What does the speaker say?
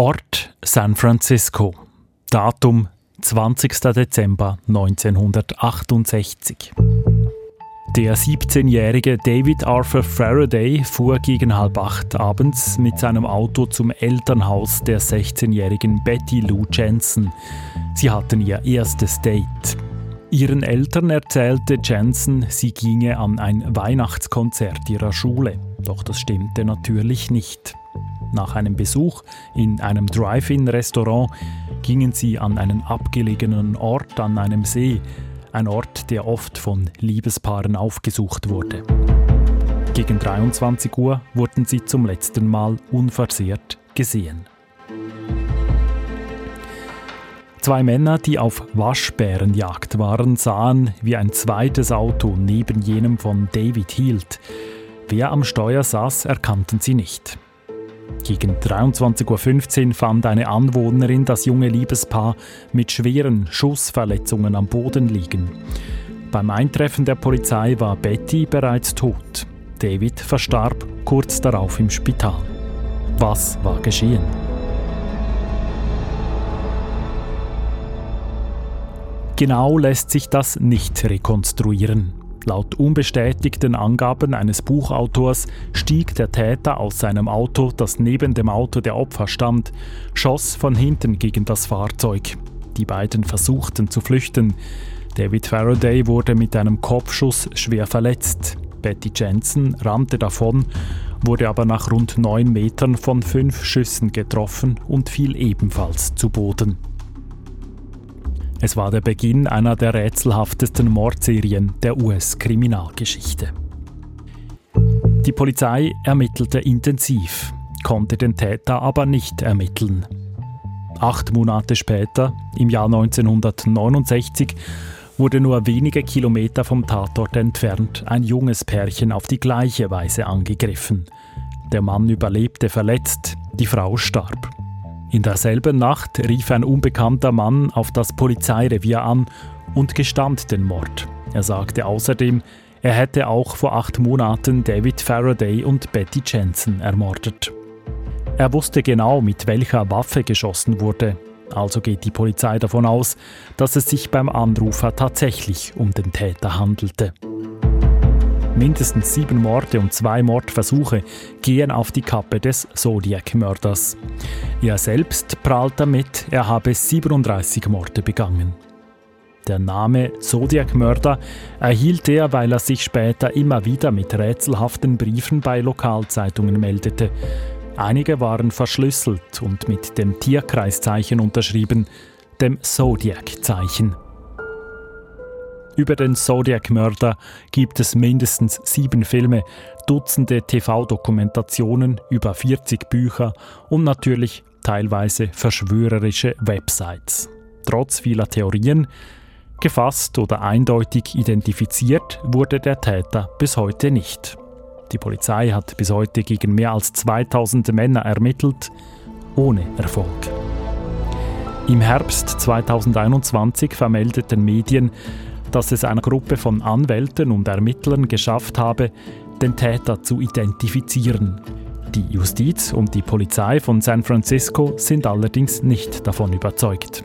Ort San Francisco. Datum 20. Dezember 1968. Der 17-jährige David Arthur Faraday fuhr gegen halb acht abends mit seinem Auto zum Elternhaus der 16-jährigen Betty Lou Jensen. Sie hatten ihr erstes Date. Ihren Eltern erzählte Jensen, sie ginge an ein Weihnachtskonzert ihrer Schule. Doch das stimmte natürlich nicht. Nach einem Besuch in einem Drive-In-Restaurant gingen sie an einen abgelegenen Ort an einem See, ein Ort, der oft von Liebespaaren aufgesucht wurde. Gegen 23 Uhr wurden sie zum letzten Mal unversehrt gesehen. Zwei Männer, die auf Waschbärenjagd waren, sahen, wie ein zweites Auto neben jenem von David hielt. Wer am Steuer saß, erkannten sie nicht. Gegen 23.15 Uhr fand eine Anwohnerin das junge Liebespaar mit schweren Schussverletzungen am Boden liegen. Beim Eintreffen der Polizei war Betty bereits tot. David verstarb kurz darauf im Spital. Was war geschehen? Genau lässt sich das nicht rekonstruieren. Laut unbestätigten Angaben eines Buchautors stieg der Täter aus seinem Auto, das neben dem Auto der Opfer stand, schoss von hinten gegen das Fahrzeug. Die beiden versuchten zu flüchten. David Faraday wurde mit einem Kopfschuss schwer verletzt. Betty Jensen rannte davon, wurde aber nach rund neun Metern von fünf Schüssen getroffen und fiel ebenfalls zu Boden. Es war der Beginn einer der rätselhaftesten Mordserien der US-Kriminalgeschichte. Die Polizei ermittelte intensiv, konnte den Täter aber nicht ermitteln. Acht Monate später, im Jahr 1969, wurde nur wenige Kilometer vom Tatort entfernt ein junges Pärchen auf die gleiche Weise angegriffen. Der Mann überlebte verletzt, die Frau starb. In derselben Nacht rief ein unbekannter Mann auf das Polizeirevier an und gestand den Mord. Er sagte außerdem, er hätte auch vor acht Monaten David Faraday und Betty Jensen ermordet. Er wusste genau, mit welcher Waffe geschossen wurde, also geht die Polizei davon aus, dass es sich beim Anrufer tatsächlich um den Täter handelte. Mindestens sieben Morde und zwei Mordversuche gehen auf die Kappe des Zodiac-Mörders. Er selbst prahlt damit, er habe 37 Morde begangen. Der Name Zodiac-Mörder erhielt er, weil er sich später immer wieder mit rätselhaften Briefen bei Lokalzeitungen meldete. Einige waren verschlüsselt und mit dem Tierkreiszeichen unterschrieben, dem Zodiac-Zeichen. Über den Zodiac-Mörder gibt es mindestens sieben Filme, Dutzende TV-Dokumentationen, über 40 Bücher und natürlich teilweise verschwörerische Websites. Trotz vieler Theorien, gefasst oder eindeutig identifiziert wurde der Täter bis heute nicht. Die Polizei hat bis heute gegen mehr als 2000 Männer ermittelt, ohne Erfolg. Im Herbst 2021 vermeldeten Medien, dass es einer Gruppe von Anwälten und Ermittlern geschafft habe, den Täter zu identifizieren. Die Justiz und die Polizei von San Francisco sind allerdings nicht davon überzeugt.